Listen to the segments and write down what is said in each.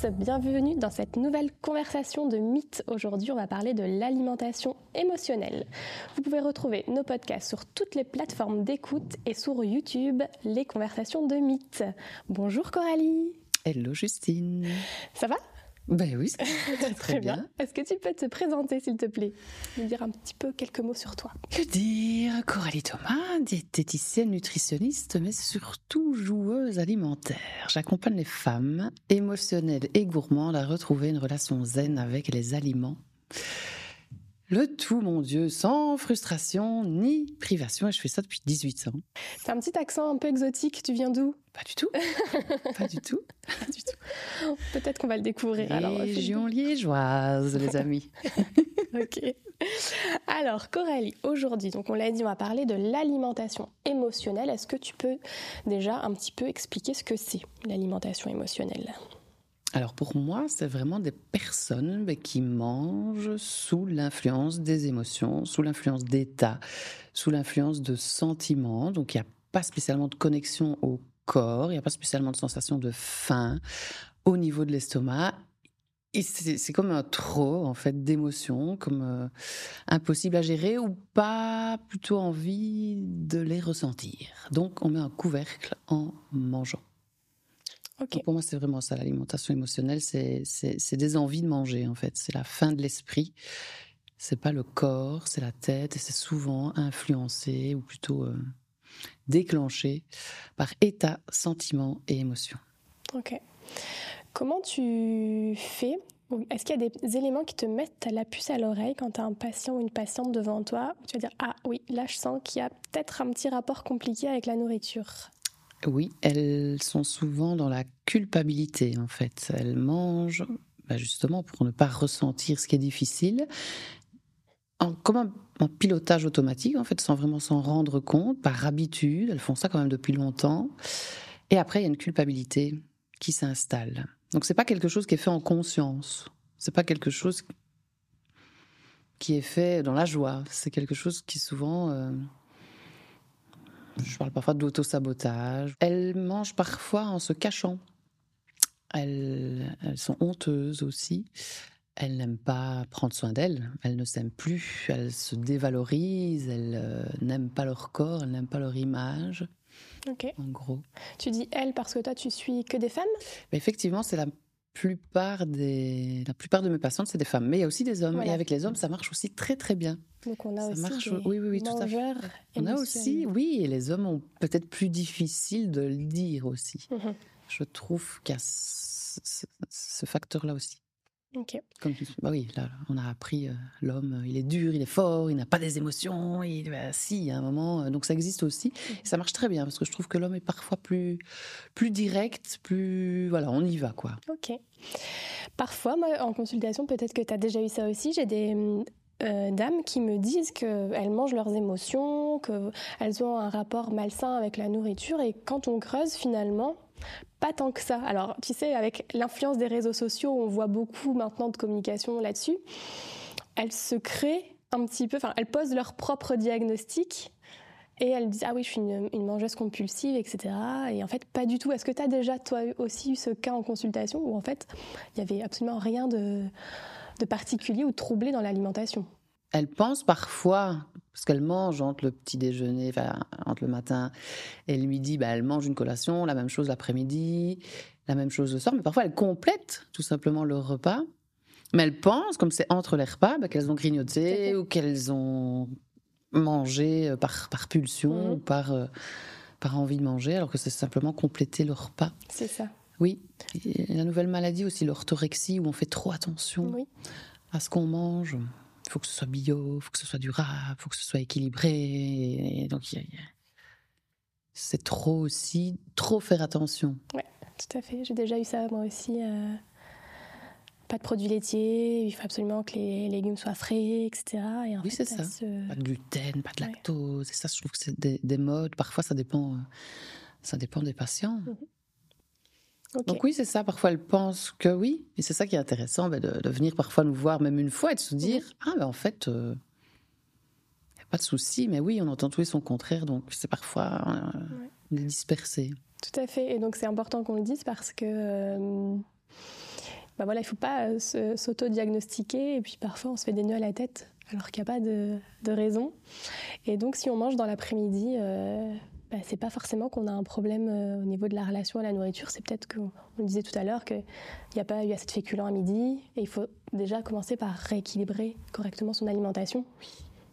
tous, bienvenue dans cette nouvelle conversation de mythes. Aujourd'hui, on va parler de l'alimentation émotionnelle. Vous pouvez retrouver nos podcasts sur toutes les plateformes d'écoute et sur YouTube, les conversations de mythes. Bonjour Coralie. Hello Justine. Ça va? Ben oui, très, très bien. Est-ce que tu peux te présenter, s'il te plaît? Nous dire un petit peu quelques mots sur toi. Que dire? Coralie Thomas, diététicienne nutritionniste, mais surtout joueuse alimentaire. J'accompagne les femmes émotionnelles et gourmandes à retrouver une relation zen avec les aliments. Le tout, mon Dieu, sans frustration ni privation. Et je fais ça depuis 18 ans. C'est un petit accent un peu exotique. Tu viens d'où? Pas du tout. Pas du tout. Pas du tout. Peut-être qu'on va le découvrir. Région liégeoise, les amis. ok. Alors, Coralie, aujourd'hui, donc on l'a dit, on va parler de l'alimentation émotionnelle. Est-ce que tu peux déjà un petit peu expliquer ce que c'est l'alimentation émotionnelle? Alors pour moi, c'est vraiment des personnes qui mangent sous l'influence des émotions, sous l'influence d'état, sous l'influence de sentiments. Donc il n'y a pas spécialement de connexion au corps, il n'y a pas spécialement de sensation de faim au niveau de l'estomac. Et c'est comme un trop en fait d'émotions, comme euh, impossible à gérer ou pas plutôt envie de les ressentir. Donc on met un couvercle en mangeant pour moi, c'est vraiment ça, l'alimentation émotionnelle, c'est des envies de manger, en fait. C'est la fin de l'esprit. C'est pas le corps, c'est la tête, et c'est souvent influencé, ou plutôt euh, déclenché, par état, sentiment et émotion. Ok. Comment tu fais? Est-ce qu'il y a des éléments qui te mettent la puce à l'oreille quand tu as un patient ou une patiente devant toi, où tu vas dire Ah oui, là je sens qu'il y a peut-être un petit rapport compliqué avec la nourriture oui, elles sont souvent dans la culpabilité, en fait. Elles mangent, bah, justement, pour ne pas ressentir ce qui est difficile, en, comme un, pilotage automatique, en fait, sans vraiment s'en rendre compte, par habitude. Elles font ça quand même depuis longtemps. Et après, il y a une culpabilité qui s'installe. Donc, c'est pas quelque chose qui est fait en conscience. C'est pas quelque chose qui est fait dans la joie. C'est quelque chose qui souvent euh, je parle parfois d'auto-sabotage. Elles mangent parfois en se cachant. Elles, sont honteuses aussi. Elles n'aiment pas prendre soin d'elles. Elles ne s'aiment plus. Elles se dévalorisent. Elles euh, n'aiment pas leur corps. Elles n'aiment pas leur image. Ok. En gros. Tu dis elles parce que toi, tu suis que des femmes? Effectivement, c'est la plupart des, la plupart de mes patientes, c'est des femmes. Mais il y a aussi des hommes. Et avec les hommes, ça marche aussi très, très bien. Donc on a aussi marche, des oui, oui, oui, tout à fait. On a aussi, oui, et les hommes ont peut-être plus difficile de le dire aussi. Mhm. Je trouve qu'il y a ce facteur-là aussi. Ok. Comme bah oui, là, on a appris euh, l'homme, il est dur, il est fort, il n'a pas des émotions. Il, bah, si, à un moment, euh, donc ça existe aussi. Mhm. ça marche très bien parce que je trouve que l'homme est parfois plus, plus direct, plus, voilà, on y va quoi. Ok. Parfois, moi, en consultation, peut-être que tu as déjà eu ça aussi. J'ai des euh, dames qui me disent qu'elles mangent leurs émotions, qu'elles ont un rapport malsain avec la nourriture et quand on creuse finalement, pas tant que ça. Alors, tu sais, avec l'influence des réseaux sociaux, on voit beaucoup maintenant de communication là-dessus. Elles se créent un petit peu, enfin, elles posent leur propre diagnostic et elles disent Ah oui, je suis une, mangeuse compulsive, etc. Et en fait, pas du tout. Est-ce que tu as déjà, toi aussi, eu ce cas en consultation où en fait, il n'y avait absolument rien de, de particulier ou de troublé dans l'alimentation? Elles pensent parfois, parce qu'elles mangent entre le petit déjeuner, enfin, entre le matin et le midi, bah, elles mangent une collation, la même chose l'après-midi, la même chose le soir, mais parfois elles complètent tout simplement leur repas. Mais elles pensent, comme c'est entre les repas, bah, qu'elles ont grignoté ou qu'elles ont mangé euh, par, par pulsion mmh. ou par, euh, par envie de manger, alors que c'est simplement compléter leur repas. C'est ça. Oui. la nouvelle maladie aussi, l'orthorexie, où on fait trop attention à ce qu'on mange. Il faut que ce soit bio, il faut que ce soit durable, il faut que ce soit équilibré. Et donc, c'est trop aussi, trop faire attention. Oui, tout à fait. J'ai déjà eu ça moi aussi. Euh, pas de produits laitiers, il faut absolument que les légumes soient frais, etc. Et oui, c'est ça. Pas de gluten, pas de lactose. Et ça, je trouve que c'est des, modes. Parfois, ça dépend, ça dépend des patients. Donc oui, c'est ça. Parfois, elles pensent que oui. Et c'est ça qui est intéressant, ben, de, venir parfois nous voir même une fois et de se dire, ah ben en fait, il euh, n'y a pas de souci. Mais oui, on entend tout et son contraire. Donc c'est parfois euh, dispersé. Tout à fait. Et donc c'est important qu'on le dise parce que... Euh, bah voilà, il ne faut pas euh, s'auto-diagnostiquer et puis parfois on se fait des nœuds à la tête alors qu'il n'y a pas de, raison. Et donc si on mange dans l'après-midi, bah, c'est pas forcément qu'on a un problème euh, au niveau de la relation à la nourriture, c'est peut-être qu'on on disait tout à l'heure qu'il n'y a pas eu assez de féculents à midi et il faut déjà commencer par rééquilibrer correctement son alimentation.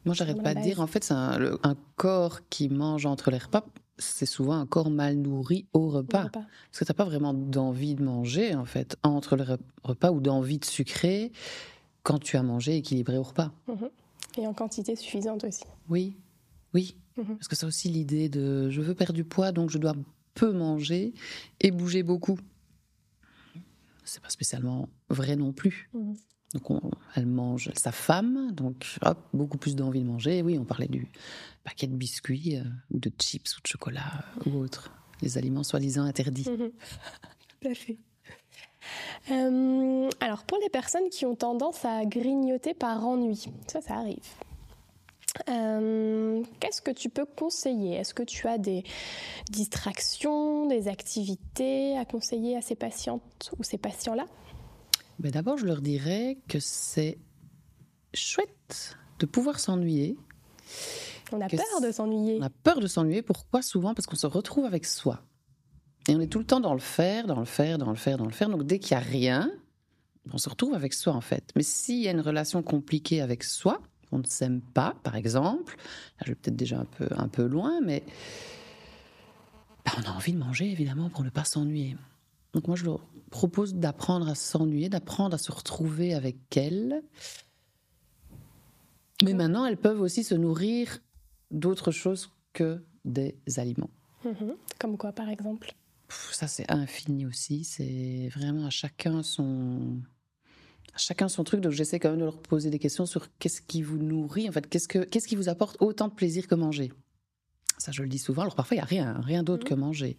Moi, j'arrête pas de dire, en fait, c'est un, corps qui mange entre les repas, c'est souvent un corps mal nourri au repas. Parce que tu n'as pas vraiment d'envie de manger, en fait, entre les repas ou d'envie de sucrer quand tu as mangé équilibré au repas. Mhm. Et en quantité suffisante aussi. Oui, oui. Mhm. Parce que c'est aussi l'idée de je veux perdre du poids, donc je dois peu manger et bouger beaucoup. C'est pas spécialement vrai non plus. Mhm. Donc elle mange sa femme, donc hop, beaucoup plus d'envie de manger. Oui, on parlait du paquet de biscuits euh, ou de chips ou de chocolat euh, ou autre, les aliments soi-disant interdits. Mhm. Tout à fait. Euh, alors pour les personnes qui ont tendance à grignoter par ennui, ça ça arrive. Qu'est-ce que tu peux conseiller? Est-ce que tu as des distractions, des activités à conseiller à ces patientes ou ces patients-là? Ben D'abord, je leur dirais que c'est chouette de pouvoir s'ennuyer. On a peur de s'ennuyer. On a peur de s'ennuyer. Pourquoi? Souvent parce qu'on se retrouve avec soi. Et on est tout le temps dans le faire, dans le faire, dans le faire, dans le faire. Donc dès qu'il n'y a rien, on se retrouve avec soi en fait. Mais s'il y a une relation compliquée avec soi, on ne s'aime pas, par exemple, là, je vais peut-être déjà un peu, un peu loin, mais ben, on a envie de manger évidemment pour ne pas s'ennuyer. Donc moi je leur propose d'apprendre à s'ennuyer, d'apprendre à se retrouver avec elles. Mais maintenant, elles peuvent aussi se nourrir d'autres choses que des aliments. Mhm. Comme quoi, par exemple? Ça, c'est infini aussi. C'est vraiment à chacun son, chacun son truc. Donc, j'essaie quand même de leur poser des questions sur qu'est-ce qui vous nourrit, en fait, qu'est-ce, que, qu'est-ce qui vous apporte autant de plaisir que manger. Ça, je le dis souvent. Alors, parfois, il n'y a rien, rien d'autre mhm. que manger.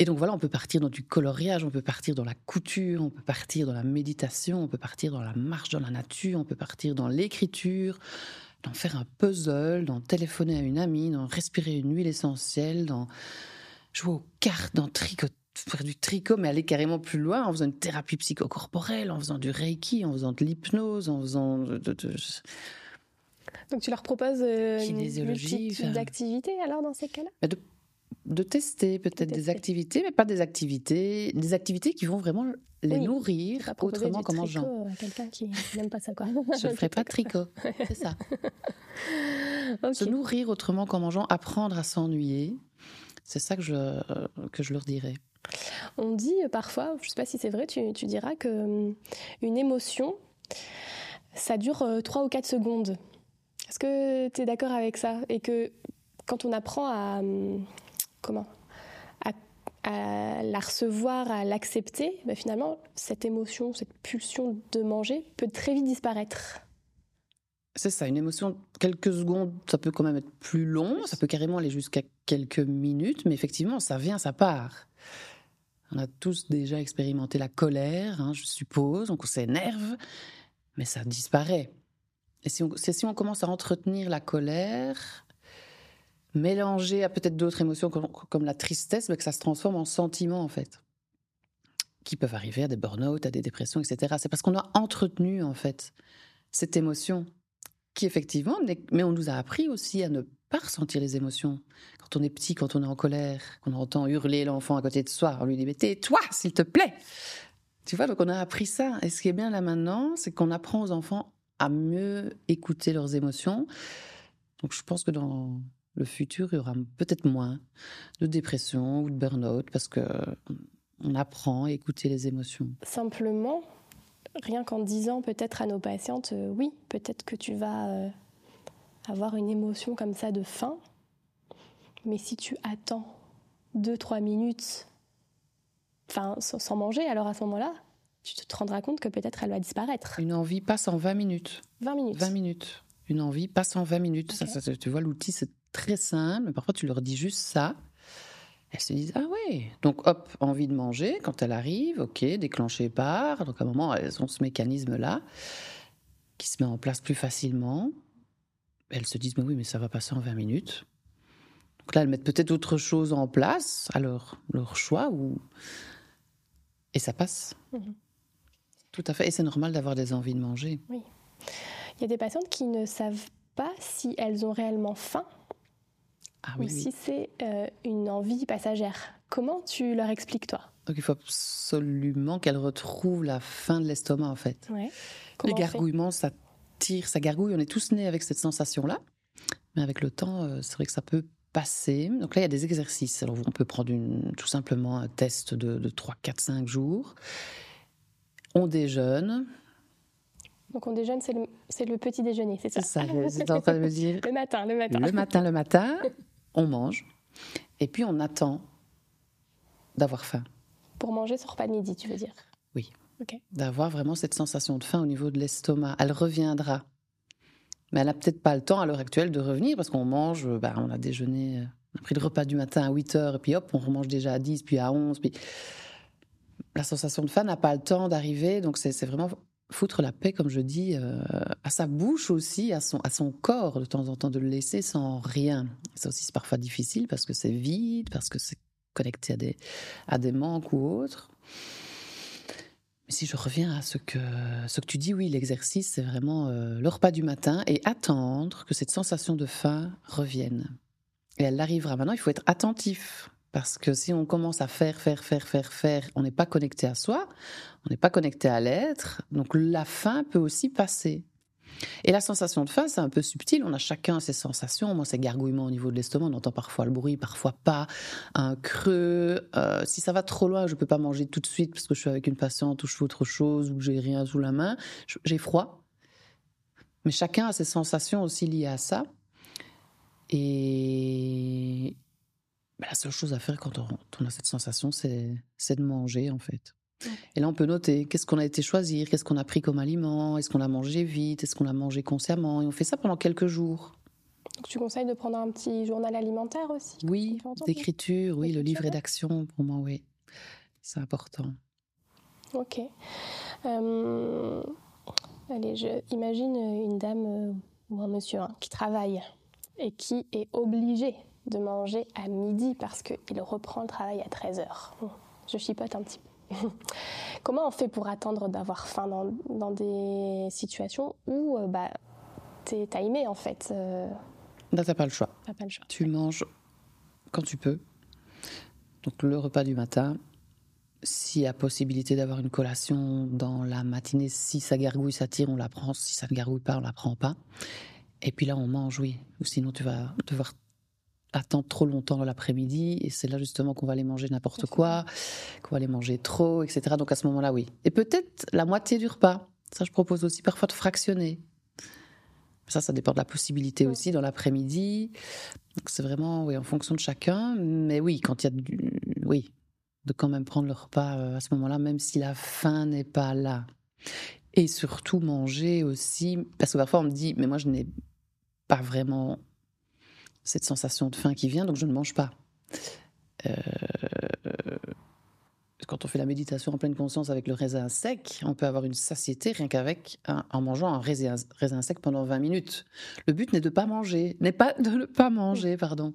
Et donc voilà, on peut partir dans du coloriage, on peut partir dans la couture, on peut partir dans la méditation, on peut partir dans la marche dans la nature, on peut partir dans l'écriture, dans faire un puzzle, dans téléphoner à une amie, dans respirer une huile essentielle, dans jouer aux cartes, dans faire du tricot, mais aller carrément plus loin en faisant une thérapie psychocorporelle, en faisant du reiki, en faisant de l'hypnose, en faisant de, Donc tu leur proposes euh, une multitude d'activités alors dans ces cas-là? Bah, de tester peut-être des activités, mais pas des activités, des activités qui vont vraiment les nourrir autrement qu'en mangeant. Quelqu'un qui n'aime pas ça, quoi. Je ne ferai pas de tricot, c'est ça. Se nourrir autrement qu'en mangeant, apprendre à s'ennuyer, c'est ça que je, que je leur dirais. On dit parfois, je ne sais pas si c'est vrai, tu, tu diras que hum, une émotion, ça dure 3 euh, ou 4 secondes. Est-ce que tu es d'accord avec ça? Et que quand on apprend à, hum, comment? À, la recevoir, à l'accepter, ben finalement, cette émotion, cette pulsion de manger peut très vite disparaître. C'est ça, une émotion, quelques secondes, ça peut quand même être plus long, ça peut carrément aller jusqu'à quelques minutes, mais effectivement, ça vient, ça part. On a tous déjà expérimenté la colère, hein, je suppose, donc on s'énerve, mais ça disparaît. Et si on, si on commence à entretenir la colère, mélangé à peut-être d'autres émotions comme, la tristesse, mais que ça se transforme en sentiments en fait, qui peuvent arriver à des burn-out, à des dépressions, etc. C'est parce qu'on a entretenu en fait cette émotion effectivement, mais on nous a appris aussi à ne pas ressentir les émotions. Quand on est petit, quand on est en colère, qu'on entend hurler l'enfant à côté de soi, on lui dit mais tais-toi s'il te plaît. Tu vois, donc on a appris ça. Et ce qui est bien là maintenant, c'est qu'on apprend aux enfants à mieux écouter leurs émotions. Donc je pense que dans le futur, il y aura peut-être moins de dépression ou de burn-out parce que on apprend à écouter les émotions. Simplement, rien qu'en disant peut-être à nos patientes, euh, oui, peut-être que tu vas euh, avoir une émotion comme ça de faim, mais si tu attends 2-3 minutes enfin, sans, manger, alors à ce moment-là, tu te rendras compte que peut-être elle va disparaître. Une envie passe en 20 minutes. 20 minutes. 20 minutes. Une envie passe en 20 minutes. Ça, tu vois, l'outil, c'est très simple, parfois tu leur dis juste ça. Elles se disent Ah ouais Donc hop, envie de manger, quand elle arrive, ok, déclenché par. Donc à un moment, elles ont ce mécanisme-là qui se met en place plus facilement. Elles se disent Mais oui, mais ça va passer en 20 minutes. Donc là, elles mettent peut-être autre chose en place, alors leur choix, ou Et ça passe. Mhm. Tout à fait. Et c'est normal d'avoir des envies de manger. Oui. Il y a des patientes qui ne savent pas si elles ont réellement faim Ah ou oui, si c'est euh, une envie passagère. Comment tu leur expliques, toi? Donc il faut absolument qu'elle retrouve la faim de l'estomac, en fait. ouais. Les gargouillements, ça tire, ça gargouille. On est tous nés avec cette sensation-là. Mais avec le temps, euh, c'est vrai que ça peut passer. Donc là, il y a des exercices. Alors, on peut prendre une, tout simplement un test de, de 3, 4, 5 jours. On déjeune. Donc on déjeune, c'est le, c'est le petit déjeuner, c'est ça? C'est ça, j'étais en train de me dire. Le matin, le matin. Le matin, le matin, on mange. Et puis, on attend d'avoir faim. Pour manger son repas de midi, tu veux dire? Oui. Ok. D'avoir vraiment cette sensation de faim au niveau de l'estomac. Elle reviendra. Mais elle n'a peut-être pas le temps à l'heure actuelle de revenir parce qu'on mange, euh, bah, on a déjeuné, euh, on a pris le repas du matin à 8 heures et puis hop, on remange déjà à 10, puis à 11. Puis... La sensation de faim n'a pas le temps d'arriver. Donc, c'est vraiment foutre la paix, comme je dis, euh, à sa bouche aussi, à son, à son corps, de temps en temps, de le laisser sans rien. Ça aussi, c'est parfois difficile parce que c'est vide, parce que c'est connecté à des, à des manques ou autres. Mais si je reviens à ce que, ce que tu dis, oui, l'exercice, c'est vraiment euh, le repas du matin et attendre que cette sensation de faim revienne. Et elle arrivera maintenant, il faut être attentif. Parce que si on commence à faire, faire, faire, faire, faire, on n'est pas connecté à soi, on n'est pas connecté à l'être, donc la faim peut aussi passer. Et la sensation de faim, c'est un peu subtil, on a chacun ses sensations. Moi, c'est gargouillement au niveau de l'estomac, on entend parfois le bruit, parfois pas, un creux. Euh, si ça va trop loin, je peux pas manger tout de suite parce que je suis avec une patiente ou je fais autre chose ou que j'ai rien sous la main, j'ai froid. Mais chacun a ses sensations aussi liées à ça. Et ben, la seule chose à faire quand on, on a cette sensation, c'est de manger en fait. Et là, on peut noter qu'est-ce qu'on a été choisir, qu'est-ce qu'on a pris comme aliment, est-ce qu'on a mangé vite, est-ce qu'on a mangé consciemment. Et on fait ça pendant quelques jours. Donc tu conseilles de prendre un petit journal alimentaire aussi Oui, d'écriture, oui, le ouais. d'action, pour moi, oui. C'est important. Ok. Euh, allez, je imagine une dame euh, ou un monsieur hein, qui travaille et qui est obligé de manger à midi parce qu'il reprend le travail à 13h. Je chipote un petit peu. Comment on fait pour attendre d'avoir faim dans, dans des situations où euh, bah, t'es timé en fait euh, Là, t'as pas le choix. T'as pas le choix. Tu manges quand tu peux. Donc le repas du matin. S'il y a possibilité d'avoir une collation dans la matinée, si ça gargouille, ça tire, on la prend. Si ça ne gargouille pas, on la prend pas. Et puis là, on mange, oui. Ou sinon, tu vas devoir attendre trop longtemps dans l'après-midi. Et c'est là justement qu'on va aller manger n'importe quoi, qu'on va aller manger trop, etc. Donc à ce moment-là, oui. Et peut-être la moitié du repas. Ça, je propose aussi parfois de fractionner. Ça, ça dépend de la possibilité Ouais. aussi dans l'après-midi. Donc c'est vraiment oui, en fonction de chacun. Mais oui, quand il y a du. Oui, de quand même prendre le repas euh, à ce moment-là, même si la faim n'est pas là. Et surtout manger aussi. Parce que parfois on me dit, mais moi je n'ai pas vraiment cette sensation de faim qui vient, donc je ne mange pas. Euh, Quand on fait la méditation en pleine conscience avec le raisin sec, on peut avoir une satiété rien qu'avec en mangeant un raisin, raisin sec pendant 20 minutes. Le but n'est de pas manger, n'est pas de ne pas manger, pardon.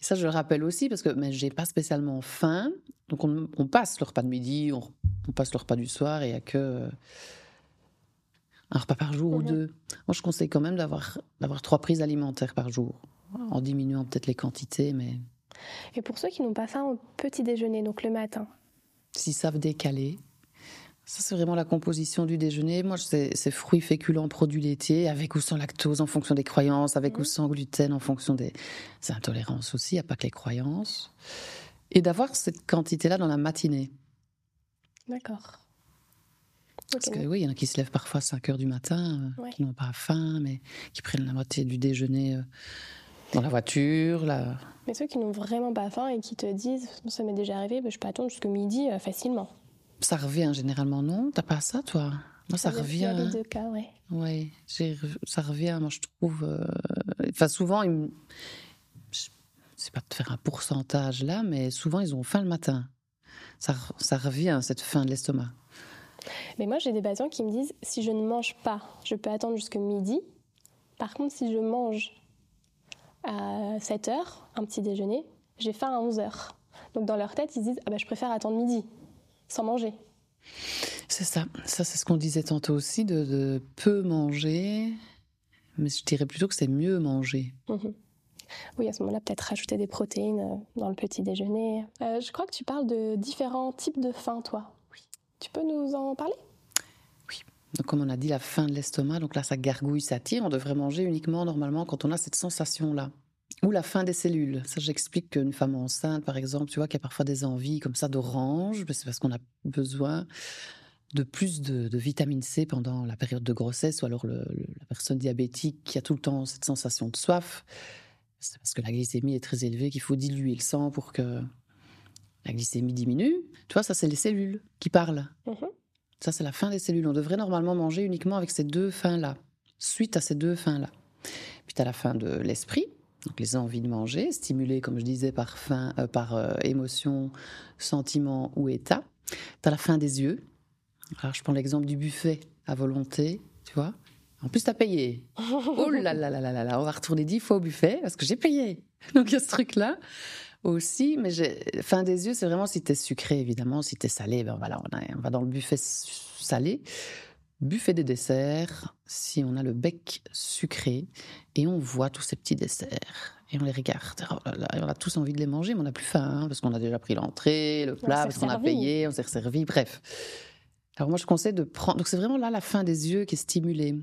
Et ça, je le rappelle aussi parce que mais j'ai pas spécialement faim, donc on, on passe le repas de midi, on, on passe le repas du soir et il y a que euh, un repas par jour ou Mhm. deux. Moi, je conseille quand même d'avoir d'avoir trois prises alimentaires par jour, en diminuant peut-être les quantités, mais Et pour ceux qui n'ont pas faim au petit déjeuner, donc le matin, s'ils savent décaler. Ça, c'est vraiment la composition du déjeuner. Moi, c'est fruits, féculents, produits laitiers, avec ou sans lactose en fonction des croyances, avec ou Mhm. sans gluten en fonction des, intolérances aussi, il n'y a pas que les croyances. Et d'avoir cette quantité-là dans la matinée. d'accord. Parce que oui, il y en a qui se lèvent parfois à 5 heures du matin, euh, Ouais. qui n'ont pas faim, mais qui prennent la moitié du déjeuner euh, dans la voiture. Là. Mais ceux qui n'ont vraiment pas faim et qui te disent, ça m'est déjà arrivé, bah, je peux attendre jusqu'à midi euh, facilement. Ça revient généralement, non? T'as pas ça, toi? Moi, ça, Il y a- revient. A les deux cas, ouais. Oui, ça revient, moi je trouve. euh, Enfin, souvent, ils me- je- c'est pas de faire un pourcentage là, mais souvent ils ont faim le matin. Ça, ça revient, cette faim de l'estomac. Mais moi, j'ai des patients qui me disent, si je ne mange pas, je peux attendre jusqu'à midi. Par contre, si je mange à 7 heures, un petit déjeuner, j'ai faim à 11 heures. Donc dans leur tête, ils se disent, ah bah, je préfère attendre midi, sans manger. C'est ça. Ça, c'est ce qu'on disait tantôt aussi, de, peu manger. Mais je dirais plutôt que c'est mieux manger. Mhm. Oui, à ce moment-là, peut-être rajouter des protéines euh, dans le petit déjeuner. Euh, je crois que tu parles de différents types de faim, toi. Oui. Tu peux nous en parler? Donc, comme on a dit, la faim de l'estomac, donc là, ça gargouille, ça tire. On devrait manger uniquement normalement quand on a cette sensation-là. Ou la faim des cellules. Ça, j'explique qu'une femme enceinte, par exemple, tu vois, qui a parfois des envies comme ça d'orange, c'est parce qu'on a besoin de plus de, vitamine C pendant la période de grossesse, ou alors la personne diabétique qui a tout le temps cette sensation de soif. C'est parce que la glycémie est très élevée qu'il faut diluer le sang pour que la glycémie diminue. Tu vois, ça, c'est les cellules qui parlent. Mm-hmm. Ça, c'est la faim des cellules. On devrait normalement manger uniquement avec ces deux fins-là, suite à ces deux fins-là. Puis tu as la faim de l'esprit, donc les envies de manger, stimulées, comme je disais, par, faim, euh, par euh, émotion, sentiment ou état. Tu as la faim des yeux. Alors je prends l'exemple du buffet à volonté, tu vois. En plus, tu as payé. Oh là là là là là on va retourner dix fois au buffet parce que j'ai payé. Donc il y a ce truc-là aussi. Mais faim des yeux, c'est vraiment si tu es sucré, évidemment. Si tu es salé, ben voilà, on, va dans le buffet salé. Buffet des desserts, si on a le bec sucré et on voit tous ces petits desserts et on les regarde. Oh on a tous envie de les manger, mais on n'a plus faim hein, parce qu'on a déjà pris l'entrée, le plat, parce qu'on a payé, on s'est servi, bref. Alors moi, je conseille de prendre. Donc c'est vraiment là la fin des yeux qui est stimulée.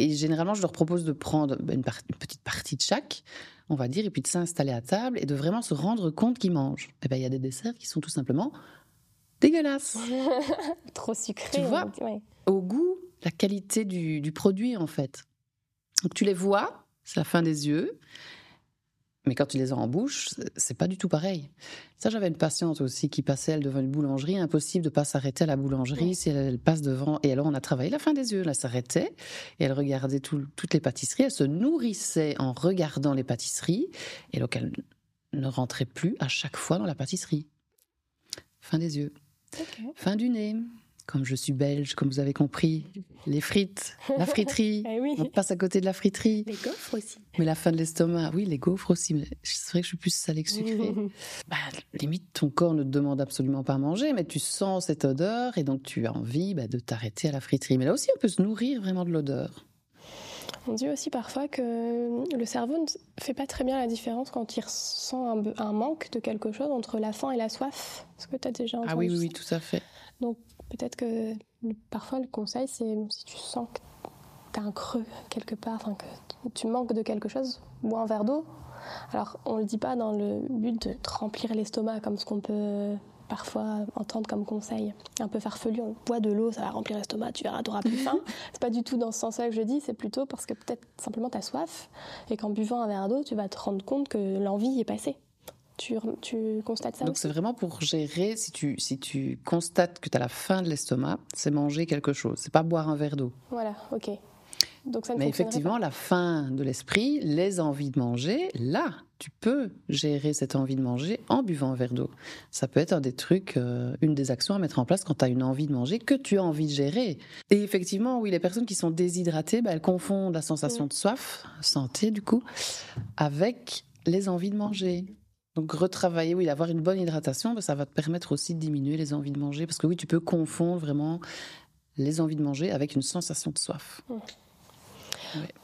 Et généralement, je leur propose de prendre une, petite partie de chaque, on va dire, et puis de s'installer à table et de vraiment se rendre compte qu'ils mangent. Et eh ben, il y a des desserts qui sont tout simplement dégueulasses. Trop sucrés. Tu vois, au goût, la qualité du, du produit, en fait. Donc tu les vois, c'est la fin des yeux, mais quand tu les as en bouche, c'est pas du tout pareil. Ça, j'avais une patiente aussi qui passait, elle, devant une boulangerie. Impossible de pas s'arrêter à la boulangerie si elle, passe devant. Et alors, on a travaillé la fin des yeux. Elle s'arrêtait et elle regardait toutes les pâtisseries. Elle se nourrissait en regardant les pâtisseries. Et donc, elle ne rentrait plus à chaque fois dans la pâtisserie. Fin des yeux. Fin du nez comme je suis belge, comme vous avez compris, les frites, la friterie. Eh on passe à côté de la friterie. Les gaufres aussi. Mais la fin de l'estomac, oui, les gaufres aussi. Mais c'est vrai que je suis plus salée que sucrée. bah, limite, ton corps ne te demande absolument pas à manger, mais tu sens cette odeur et donc tu as envie bah, de t'arrêter à la friterie. Mais là aussi, on peut se nourrir vraiment de l'odeur. On dit aussi parfois que le cerveau ne fait pas très bien la différence quand il ressent un, manque de quelque chose entre la faim et la soif. Est-ce que tu as déjà entendu Ah oui, oui, oui, tout à fait. Donc peut-être que parfois le conseil, c'est si tu sens que tu as un creux quelque part, enfin que tu manques de quelque chose, bois un verre d'eau. Alors on ne le dit pas dans le but de remplir l'estomac comme ce qu'on peut parfois entendre comme conseil un peu farfelu, on boit de l'eau, ça va remplir l'estomac, tu verras, tu auras plus faim. c'est pas du tout dans ce sens-là que je dis, c'est plutôt parce que peut-être simplement tu as soif et qu'en buvant un verre d'eau, tu vas te rendre compte que l'envie est passée. Tu, constates ça Donc c'est vraiment pour gérer, si tu, si tu constates que tu as la faim de l'estomac, c'est manger quelque chose, c'est pas boire un verre d'eau. Voilà, ok. Donc ça ne Mais effectivement, la faim de l'esprit, les envies de manger, là, tu peux gérer cette envie de manger en buvant un verre d'eau. Ça peut être un des trucs, euh, une des actions à mettre en place quand tu as une envie de manger que tu as envie de gérer. Et effectivement, oui, les personnes qui sont déshydratées, bah, elles confondent la sensation de soif, santé du coup, avec les envies de manger. Donc retravailler, oui, avoir une bonne hydratation, ben, ça va te permettre aussi de diminuer les envies de manger. Parce que oui, tu peux confondre vraiment les envies de manger avec une sensation de soif. Mmh.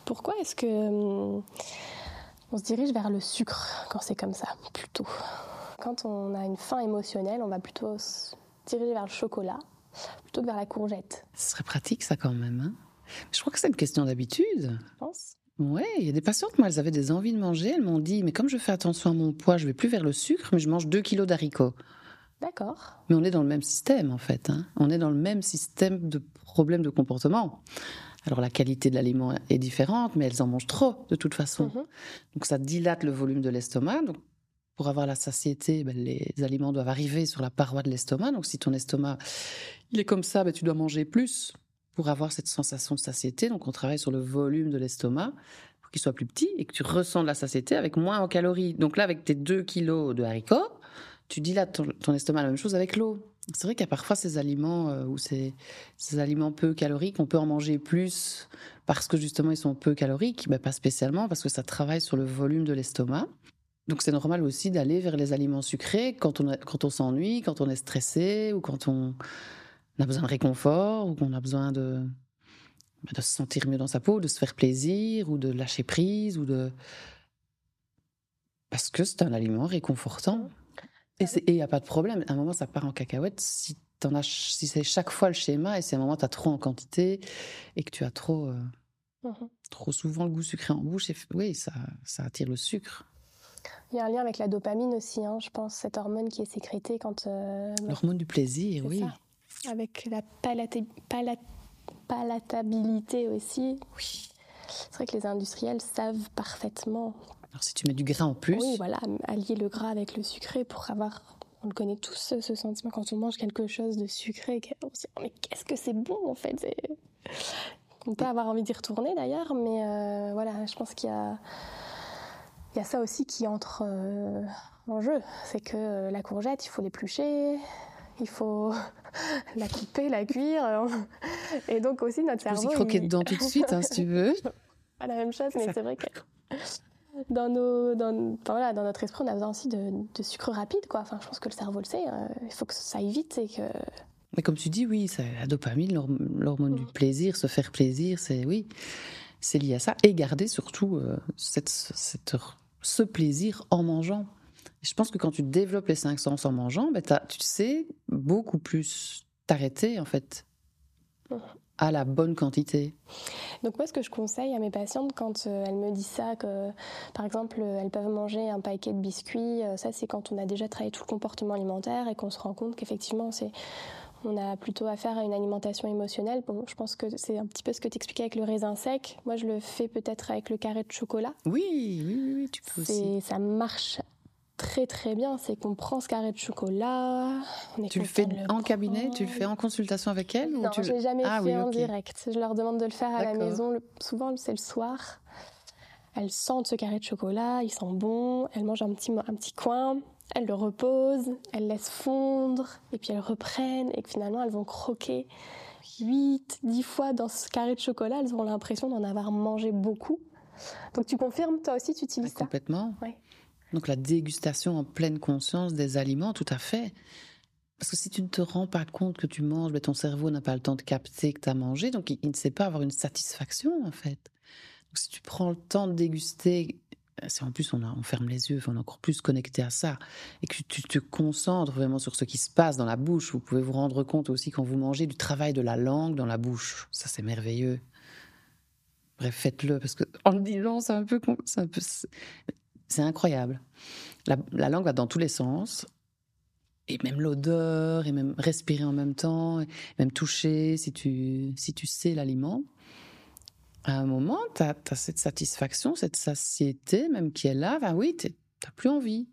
Pourquoi est-ce que hum, on se dirige vers le sucre quand c'est comme ça, plutôt? Quand on a une faim émotionnelle, on va plutôt se diriger vers le chocolat plutôt que vers la courgette. Ce serait pratique ça quand même. Hein? Je crois que c'est une question d'habitude. Je pense. Ouais, il y a des patientes, moi, elles avaient des envies de manger. Elles m'ont dit, mais comme je fais attention à mon poids, je vais plus vers le sucre, mais je mange 2 kilos d'haricots. D'accord. Mais on est dans le même système, en fait. Hein. On est dans le même système de problèmes de comportement. Alors la qualité de l'aliment est différente, mais elles en mangent trop, de toute façon. Mhm. Donc ça dilate le volume de l'estomac. Donc pour avoir la satiété, ben, les aliments doivent arriver sur la paroi de l'estomac. Donc si ton estomac il est comme ça, ben, tu dois manger plus pour avoir cette sensation de satiété. Donc, on travaille sur le volume de l'estomac pour qu'il soit plus petit et que tu ressens de la satiété avec moins en calories. Donc là, avec tes 2 kilos de haricots, tu dilates ton, ton estomac. La même chose avec l'eau. C'est vrai qu'il y a parfois ces aliments euh, ou ces, ces, aliments peu caloriques, on peut en manger plus parce que justement ils sont peu caloriques, mais pas spécialement parce que ça travaille sur le volume de l'estomac. Donc c'est normal aussi d'aller vers les aliments sucrés quand on, quand on s'ennuie, quand on est stressé ou quand on, on a besoin de réconfort ou qu'on a besoin de, bah, de se sentir mieux dans sa peau, de se faire plaisir ou de lâcher prise ou de. Parce que c'est un aliment réconfortant. Mmh. Et il n'y a pas de problème. À un moment, ça part en cacahuète si, en as, si c'est chaque fois le schéma et c'est un moment, tu as trop en quantité et que tu as trop, euh, mmh trop souvent le goût sucré en bouche. Et, oui, ça, ça attire le sucre. Il y a un lien avec la dopamine aussi, hein, je pense, cette hormone qui est sécrétée quand. Euh, L'hormone du plaisir, oui. Avec la palatabilité aussi. Oui. C'est vrai que les industriels savent parfaitement. Alors si tu mets du gras en plus. Oui, voilà, allier le gras avec le sucré pour avoir. On le connaît tous, ce sentiment quand on mange quelque chose de sucré. On se dit, oh, mais qu'est-ce que c'est bon en fait On peut avoir envie d'y retourner d'ailleurs, mais euh, voilà, je pense qu'il y a il y a ça aussi qui entre euh, en jeu. C'est que euh, la courgette, il faut l'éplucher, il faut la couper, la cuire. Euh, et donc aussi notre cerveau. Tu peux croquer dedans tout de suite, hein, si tu veux. Pas la même chose, mais c'est vrai que dans, nos, dans, voilà, dans notre esprit, on a besoin aussi de, sucre rapide. Quoi. Enfin, je pense que le cerveau le sait. il faut que ça aille vite et que. Mais comme tu dis, oui, la dopamine, l'hormone du mm. plaisir, se faire plaisir, c'est oui, c'est lié à ça. Et garder surtout cette, cette ce plaisir en mangeant. Je pense que quand tu développes les cinq sens en mangeant, ben tu sais beaucoup plus t'arrêter en fait à la bonne quantité. Donc moi, ce que je conseille à mes patientes quand euh, elles me disent ça, que par exemple, elles peuvent manger un paquet de biscuits, euh, ça c'est quand on a déjà travaillé tout le comportement alimentaire et qu'on se rend compte qu'effectivement, c'est on a plutôt affaire à une alimentation émotionnelle. Bon, je pense que c'est un petit peu ce que tu expliquais avec le raisin sec. Moi, je le fais peut-être avec le carré de chocolat. Oui, oui, oui, tu peux aussi. Ça marche très très bien, c'est qu'on prend ce carré de chocolat. tu le fais en cabinet, tu le fais en consultation avec elle Non, tu je l'ai jamais ah fait en direct. Je leur demande de le faire à la maison. Souvent, c'est le soir. Elles sentent ce carré de chocolat, il sent bon. Elles mangent un petit, un petit coin. Elles le reposent, elles laissent fondre, et puis elles reprennent, et finalement elles vont croquer 8, 10 fois dans ce carré de chocolat, elles auront l'impression d'en avoir mangé beaucoup. Donc tu confirmes, toi aussi tu utilises ça? Complètement. Donc la dégustation en pleine conscience des aliments, tout à fait. Parce que si tu ne te rends pas compte que tu manges, mais ton cerveau n'a pas le temps de capter que tu as mangé, donc il, ne sait pas avoir une satisfaction en fait. Donc si tu prends le temps de déguster c'est en plus on, ferme les yeux, on est encore plus connecté à ça, et que tu te concentres vraiment sur ce qui se passe dans la bouche. Vous pouvez vous rendre compte aussi quand vous mangez du travail de la langue dans la bouche. Ça, c'est merveilleux. Bref, faites-le parce que en le disant, c'est un c'est un peu, c'est incroyable. La, la, langue va dans tous les sens. Et même l'odeur, et même respirer en même temps, et même toucher si tu, si tu sais l'aliment à un moment, tu as, cette satisfaction, cette satiété même qui est là, ben oui, tu n'as plus envie.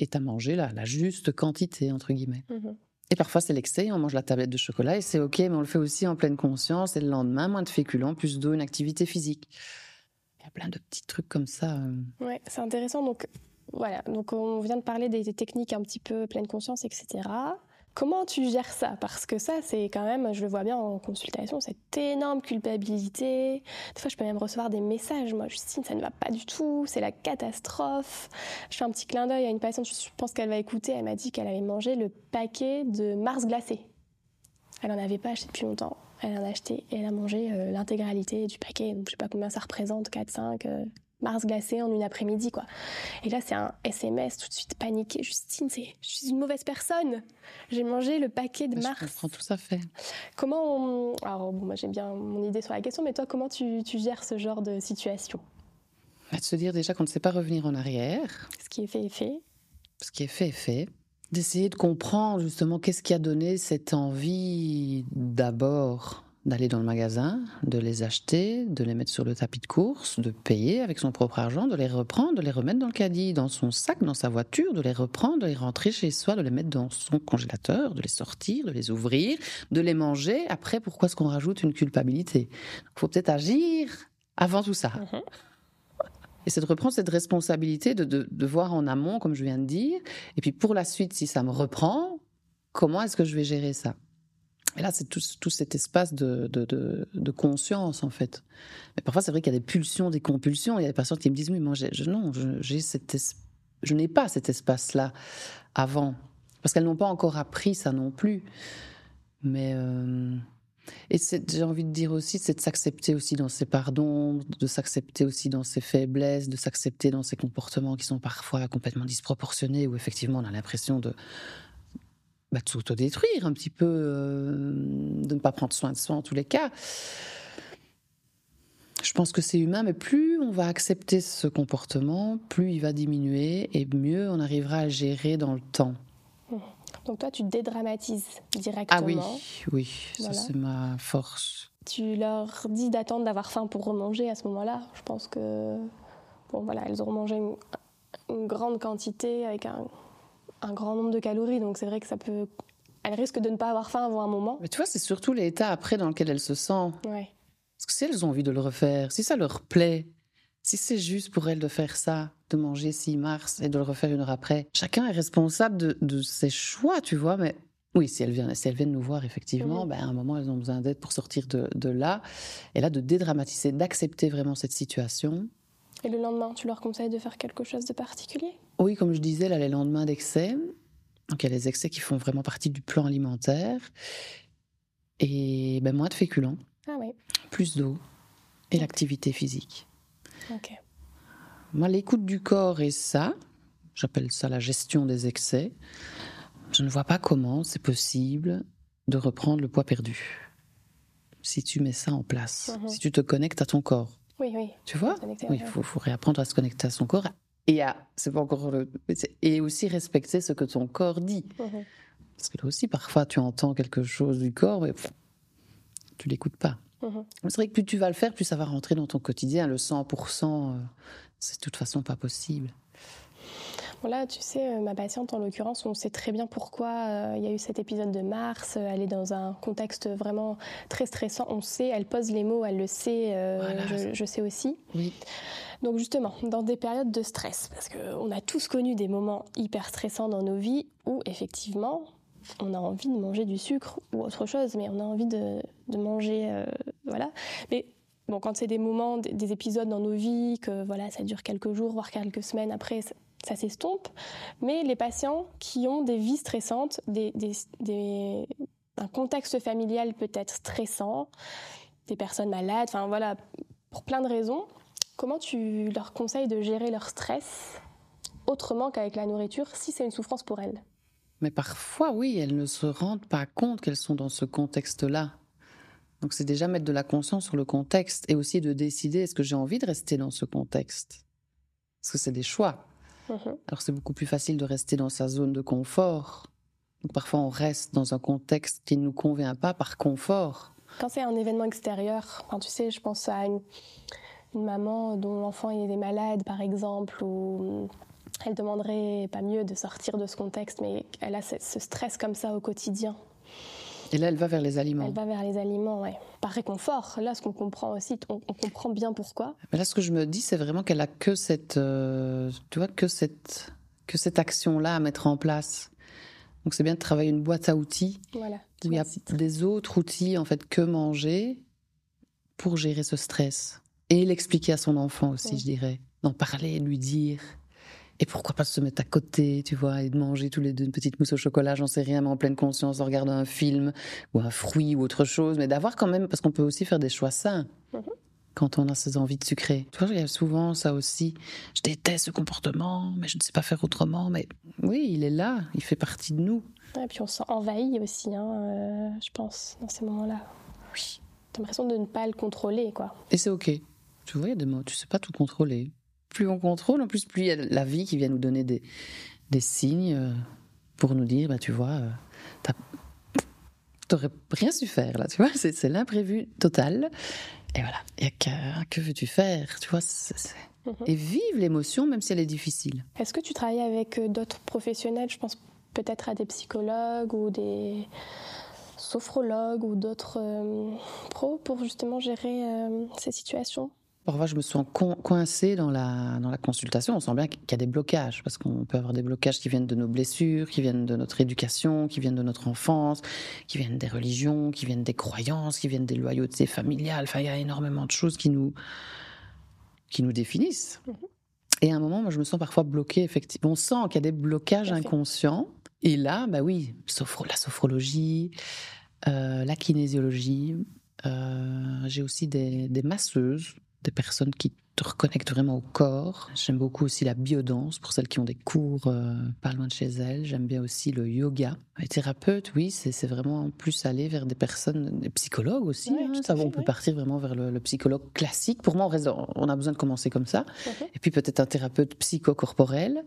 Et tu as mangé la, la juste quantité, entre guillemets. Mmh et parfois, c'est l'excès, on mange la tablette de chocolat et c'est OK, mais on le fait aussi en pleine conscience. Et le lendemain, moins de féculents, plus d'eau, une activité physique. Plein de petits trucs comme ça. Euh. Ouais, c'est intéressant. Donc, voilà. Donc, on vient de parler des techniques un petit peu pleine conscience, etc. Comment tu gères ça? Parce que ça, c'est quand même, je le vois bien en consultation, cette énorme culpabilité. Des fois, je peux même recevoir des messages. Moi, Justine, ça ne va pas du tout, c'est la catastrophe. Je fais un petit clin d'œil à une patiente, je pense qu'elle va écouter. Elle m'a dit qu'elle avait mangé le paquet de Mars glacé. Elle n'en avait pas acheté depuis longtemps. Elle en a acheté et elle a mangé euh, l'intégralité du paquet. Donc, je sais pas combien ça représente, 4, 5, Mars glacé en une après-midi, quoi. Et là, c'est un SMS tout de suite paniqué. Justine, c'est, je suis une mauvaise personne. J'ai mangé le paquet de Mars. Je comprends tout ça fait. Comment Alors, bon, moi, j'ai bien mon idée sur la question, mais toi, comment tu, gères ce genre de situation? Bah, De se dire déjà qu'on ne sait pas revenir en arrière. Ce qui est fait est fait. Ce qui est fait est fait. D'essayer de comprendre justement qu'est-ce qui a donné cette envie d'abord d'aller dans le magasin, de les acheter, de les mettre sur le tapis de course, de payer avec son propre argent, de les reprendre, de les remettre dans le caddie, dans son sac, dans sa voiture, de les reprendre, de les rentrer chez soi, de les mettre dans son congélateur, de les sortir, de les ouvrir, de les manger. Après, pourquoi est-ce qu'on rajoute une culpabilité Il faut peut-être agir avant tout ça. Mm-hmm. Et c'est de reprendre cette responsabilité de, de voir en amont, comme je viens de dire. Et puis pour la suite, si ça me reprend, comment est-ce que je vais gérer ça? Et là, c'est tout, cet espace de, de, conscience, en fait. Mais parfois, c'est vrai qu'il y a des pulsions, des compulsions. Il y a des patients qui me disent, oui, moi, je, non, j'ai cette je n'ai pas cet espace-là avant. Parce qu'elles n'ont pas encore appris ça non plus. Mais euh, et j'ai envie de dire aussi, c'est de s'accepter aussi dans ses pardons, de s'accepter aussi dans ses faiblesses, de s'accepter dans ses comportements qui sont parfois complètement disproportionnés, où effectivement on a l'impression de, bah, de s'autodétruire un petit peu, euh, de ne pas prendre soin de soi en tous les cas. Je pense que c'est humain, mais plus on va accepter ce comportement, plus il va diminuer et mieux on arrivera à gérer dans le temps. Donc toi, tu dédramatises directement. Ah oui, oui, ça c'est ma force. Tu leur dis d'attendre d'avoir faim pour remanger à ce moment-là. Je pense que, bon voilà, elles auront mangé une, grande quantité avec un, grand nombre de calories, donc c'est vrai que ça peut... Elles risquent de ne pas avoir faim avant un moment. Mais tu vois, c'est surtout l'état après dans lequel elles se sentent. Ouais. Parce que si elles ont envie de le refaire, si ça leur plaît, si c'est juste pour elles de faire ça, de manger 6 mars et de le refaire une heure après, chacun est responsable de, ses choix, tu vois, mais oui, si elles viennent, si elles viennent nous voir, effectivement, ben, à un moment, elles ont besoin d'aide pour sortir de, là. Et là, de dédramatiser, d'accepter vraiment cette situation. Et le lendemain, tu leur conseilles de faire quelque chose de particulier? Oui, comme je disais, là, les lendemains d'excès. Donc, il y a les excès qui font vraiment partie du plan alimentaire. Et ben, moins de féculents. Ah oui. Plus d'eau. Et l'activité physique. Ok. Moi, l'écoute du corps et ça, j'appelle ça la gestion des excès. Je ne vois pas comment c'est possible de reprendre le poids perdu. Si tu mets ça en place, mhm. si tu te connectes à ton corps. Oui, oui. Tu vois? Oui, il faut, réapprendre à se connecter à son corps et à, c'est pas encore le, et aussi respecter ce que ton corps dit. Mhm. Parce que là aussi, parfois, tu entends quelque chose du corps, mais tu l'écoutes pas. C'est vrai que plus tu vas le faire, plus ça va rentrer dans ton quotidien. Le 100%, euh, c'est de toute façon pas possible. Voilà, tu sais, euh, ma patiente en l'occurrence, on sait très bien pourquoi euh, il y a eu cet épisode de mars. Elle est dans un contexte vraiment très stressant. On sait, elle pose les mots, elle le sait, je, sais aussi. Oui. Donc justement, dans des périodes de stress, parce qu'on a tous connu des moments hyper stressants dans nos vies où effectivement, on a envie de manger du sucre ou autre chose, mais on a envie de, manger, euh, voilà. Mais bon, quand c'est des moments, des, épisodes dans nos vies, que voilà, ça dure quelques jours, voire quelques semaines après, ça, s'estompe. Mais les patients qui ont des vies stressantes, un contexte familial peut-être stressant, des personnes malades, enfin voilà, pour plein de raisons, comment tu leur conseilles de gérer leur stress autrement qu'avec la nourriture si c'est une souffrance pour elles? Mais parfois, oui, elles ne se rendent pas compte qu'elles sont dans ce contexte-là. Donc c'est déjà mettre de la conscience sur le contexte et aussi de décider est-ce que j'ai envie de rester dans ce contexte? Parce que c'est des choix. Mhm. Alors c'est beaucoup plus facile de rester dans sa zone de confort. Donc parfois on reste dans un contexte qui ne nous convient pas par confort. Quand c'est un événement extérieur, enfin, tu sais, je pense à une, une maman dont l'enfant est malade par exemple, ou elle demanderait pas mieux de sortir de ce contexte, mais elle a ce stress comme ça au quotidien. Et là, elle va vers les aliments. Elle va vers les aliments, ouais. Par réconfort. Là, ce qu'on comprend aussi, on, comprend bien pourquoi. Mais là, ce que je me dis, c'est vraiment qu'elle a que cette, euh, tu vois, que cette, que cette action-là à mettre en place. Donc, c'est bien de travailler une boîte à outils. Voilà. Où il y a des autres outils, en fait, que manger pour gérer ce stress. Et l'expliquer à son enfant aussi, je dirais. D'en parler, lui dire. Et pourquoi pas se mettre à côté, tu vois, et de manger tous les deux une petite mousse au chocolat, j'en sais rien, mais en pleine conscience, en regardant un film ou un fruit ou autre chose, mais d'avoir quand même, parce qu'on peut aussi faire des choix sains. Mhm. Quand on a ces envies de sucrer. Tu vois, il y a souvent ça aussi. Je déteste ce comportement, mais je ne sais pas faire autrement. Mais oui, il est là, il fait partie de nous. Et puis on s'en envahit aussi, hein, euh, je pense, dans ces moments-là. Oui. T'as l'impression de ne pas le contrôler, quoi. Et c'est ok. Tu vois, il y a des mots, tu sais pas tout contrôler plus on contrôle, en plus, plus il y a la vie qui vient nous donner des, des signes euh, pour nous dire, bah, tu vois, euh, t'aurais rien su faire, là, tu vois, c'est l'imprévu total. Et voilà, et que, que veux-tu faire, tu vois, mhm. et vive l'émotion, même si elle est difficile. Est-ce que tu travailles avec euh, d'autres professionnels Je pense peut-être à des psychologues ou des sophrologues ou d'autres pros pour justement gérer ces situations? Parfois, je me sens coincée dans la, dans la consultation. On sent bien qu'il y a des blocages, parce qu'on peut avoir des blocages qui viennent de nos blessures, qui viennent de notre éducation, qui viennent de notre enfance, qui viennent des religions, qui viennent des croyances, qui viennent des loyautés familiales. Enfin, il y a énormément de choses qui nous, qui nous définissent. Mhm. Et à un moment, moi, je me sens parfois bloquée, effectivement. On sent qu'il y a des blocages inconscients. Et là, bah oui, la sophrologie, euh, la kinésiologie. Euh, j'ai aussi des, des masseuses, des personnes qui te reconnectent vraiment au corps. J'aime beaucoup aussi la biodanse pour celles qui ont des cours euh, pas loin de chez elles. J'aime bien aussi le yoga. Les thérapeutes, oui, c'est vraiment plus aller vers des personnes, des psychologues aussi. Ouais, hein. Ça, fait, on peut partir vraiment vers le, le psychologue classique. Pour moi, on, reste on a besoin de commencer comme ça. Et puis peut-être un thérapeute psychocorporel,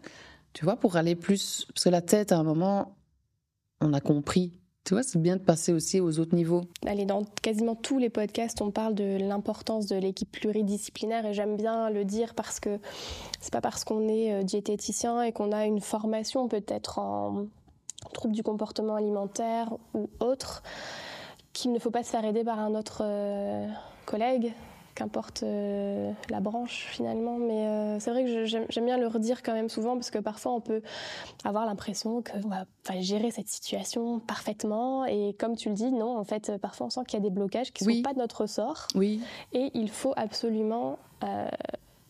tu vois, pour aller plus. Parce que la tête, à un moment, on a compris. Tu vois, c'est bien de passer aussi aux autres niveaux. Allez, dans quasiment tous les podcasts, on parle de l'importance de l'équipe pluridisciplinaire et j'aime bien le dire parce que c'est pas parce qu'on est euh, diététicien et qu'on a une formation peut-être en troubles du comportement alimentaire ou autre qu'il ne faut pas se faire aider par un autre euh, collègue, qu'importe euh, la branche finalement. Mais euh, c'est vrai que j'aime bien le redire quand même souvent parce que parfois on peut avoir l'impression qu'on va gérer cette situation parfaitement. Et comme tu le dis, non, en fait, parfois on sent qu'il y a des blocages qui ne Oui. sont pas de notre ressort. Oui. Et il faut absolument euh,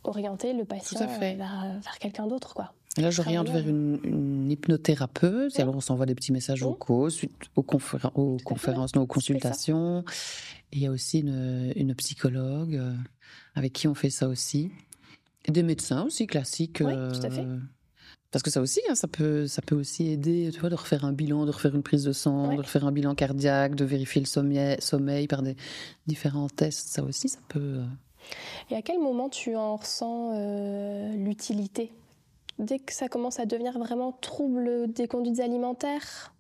orienter le patient vers, vers quelqu'un d'autre. quoi. Là, j'oriente vers une, une hypnothérapeute. Et Ouais. alors, on s'envoie des petits messages Mhm. vocaux suite aux, conféren- aux fait, conférences, non, aux ça. consultations. Et il y a aussi une, une psychologue euh, avec qui on fait ça aussi. Et des médecins aussi classiques. Ouais, tout à fait. euh, Parce que ça aussi, hein, ça, peut, ça peut aussi aider, tu vois, de refaire un bilan, de refaire une prise de sang, Ouais. de refaire un bilan cardiaque, de vérifier le sommeil, sommeil par des différents tests. Ça aussi, ça peut. euh, Et à quel moment tu en ressens euh, l'utilité? Dès que ça commence à devenir vraiment trouble des conduites alimentaires?